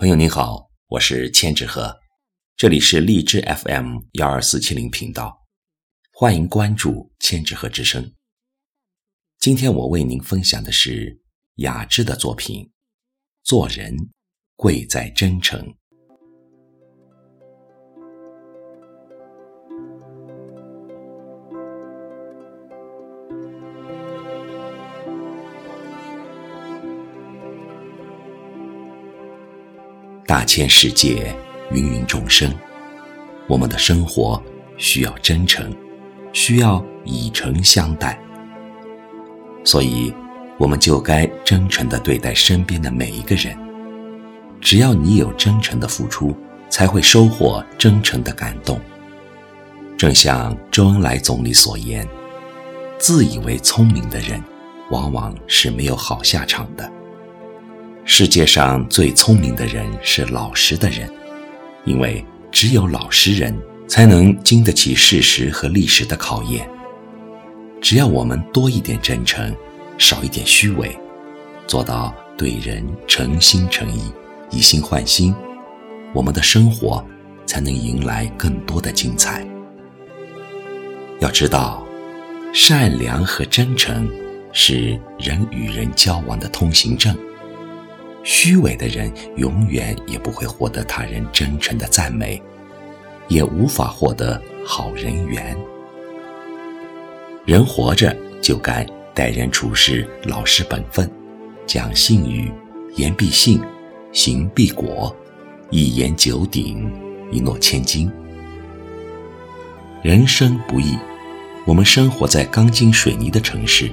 朋友您好，我是千纸鹤，这里是荔枝 FM 幺二四七零频道，欢迎关注千纸鹤之声。今天我为您分享的是雅致的作品《做人贵在真诚》。大千世界，芸芸众生，我们的生活需要真诚，需要以诚相待。所以，我们就该真诚地对待身边的每一个人。只要你有真诚的付出，才会收获真诚的感动。正像周恩来总理所言：“自以为聪明的人，往往是没有好下场的。”世界上最聪明的人是老实的人，因为只有老实人才能经得起事实和历史的考验。只要我们多一点真诚，少一点虚伪，做到对人诚心诚意、以心换心，我们的生活才能迎来更多的精彩。要知道，善良和真诚是人与人交往的通行证。虚伪的人永远也不会获得他人真诚的赞美，也无法获得好人缘。人活着就该待人处事老实本分，讲信誉，言必信，行必果，一言九鼎，一诺千金。人生不易，我们生活在钢筋水泥的城市，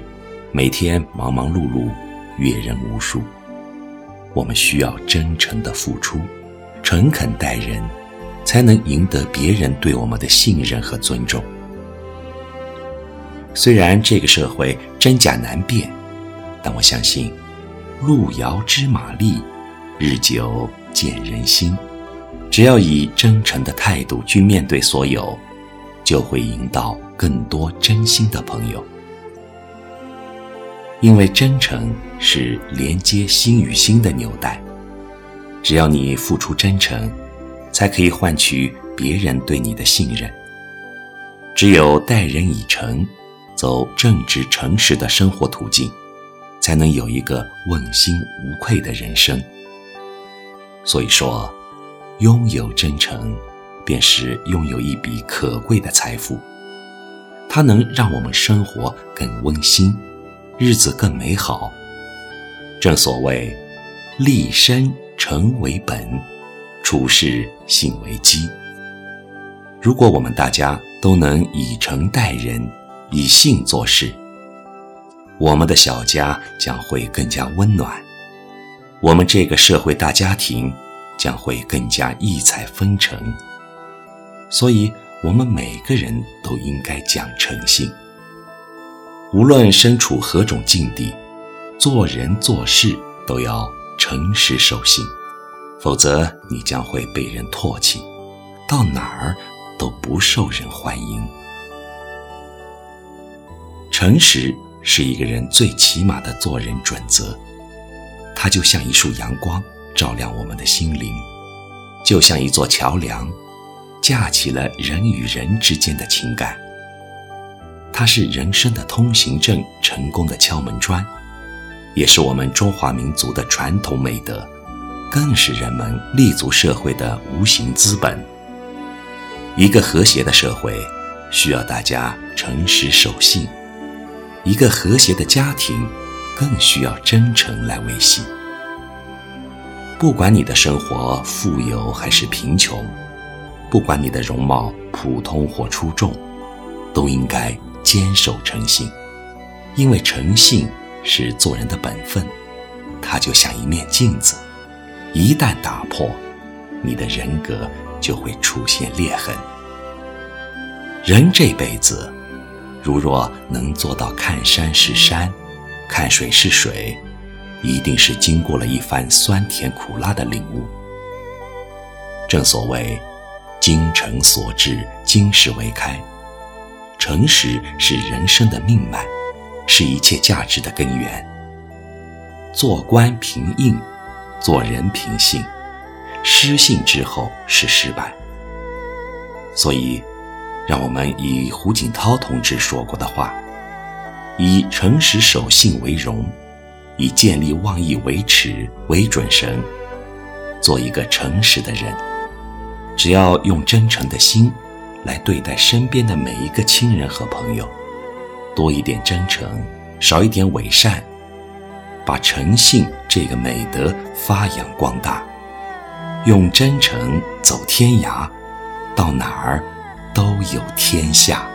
每天忙忙碌碌，阅人无数。我们需要真诚的付出，诚恳待人，才能赢得别人对我们的信任和尊重。虽然这个社会真假难辨，但我相信，路遥知马力，日久见人心。只要以真诚的态度去面对所有，就会赢到更多真心的朋友。因为真诚是连接心与心的纽带，只要你付出真诚，才可以换取别人对你的信任。只有待人以诚，走正直诚实的生活途径，才能有一个问心无愧的人生。所以说，拥有真诚，便是拥有一笔可贵的财富，它能让我们生活更温馨。日子更美好。正所谓，立身诚为本，处事信为基。如果我们大家都能以诚待人，以信做事，我们的小家将会更加温暖，我们这个社会大家庭将会更加异彩纷呈。所以，我们每个人都应该讲诚信。无论身处何种境地，做人做事都要诚实守信，否则你将会被人唾弃，到哪儿都不受人欢迎。诚实是一个人最起码的做人准则，它就像一束阳光，照亮我们的心灵；就像一座桥梁，架起了人与人之间的情感。它是人生的通行证，成功的敲门砖，也是我们中华民族的传统美德，更是人们立足社会的无形资本。一个和谐的社会，需要大家诚实守信；一个和谐的家庭，更需要真诚来维系。不管你的生活富有还是贫穷，不管你的容貌普通或出众，都应该。坚守诚信，因为诚信是做人的本分，它就像一面镜子，一旦打破，你的人格就会出现裂痕。人这辈子，如若能做到看山是山，看水是水，一定是经过了一番酸甜苦辣的领悟。正所谓，精诚所至，金石为开。诚实是人生的命脉，是一切价值的根源。做官凭印，做人凭信，失信之后是失败。所以，让我们以胡锦涛同志说过的话：以诚实守信为荣，以建立妄义为耻为准绳，做一个诚实的人。只要用真诚的心来对待身边的每一个亲人和朋友，多一点真诚，少一点伪善。把诚信这个美德发扬光大，用真诚走天涯，到哪儿都有天下。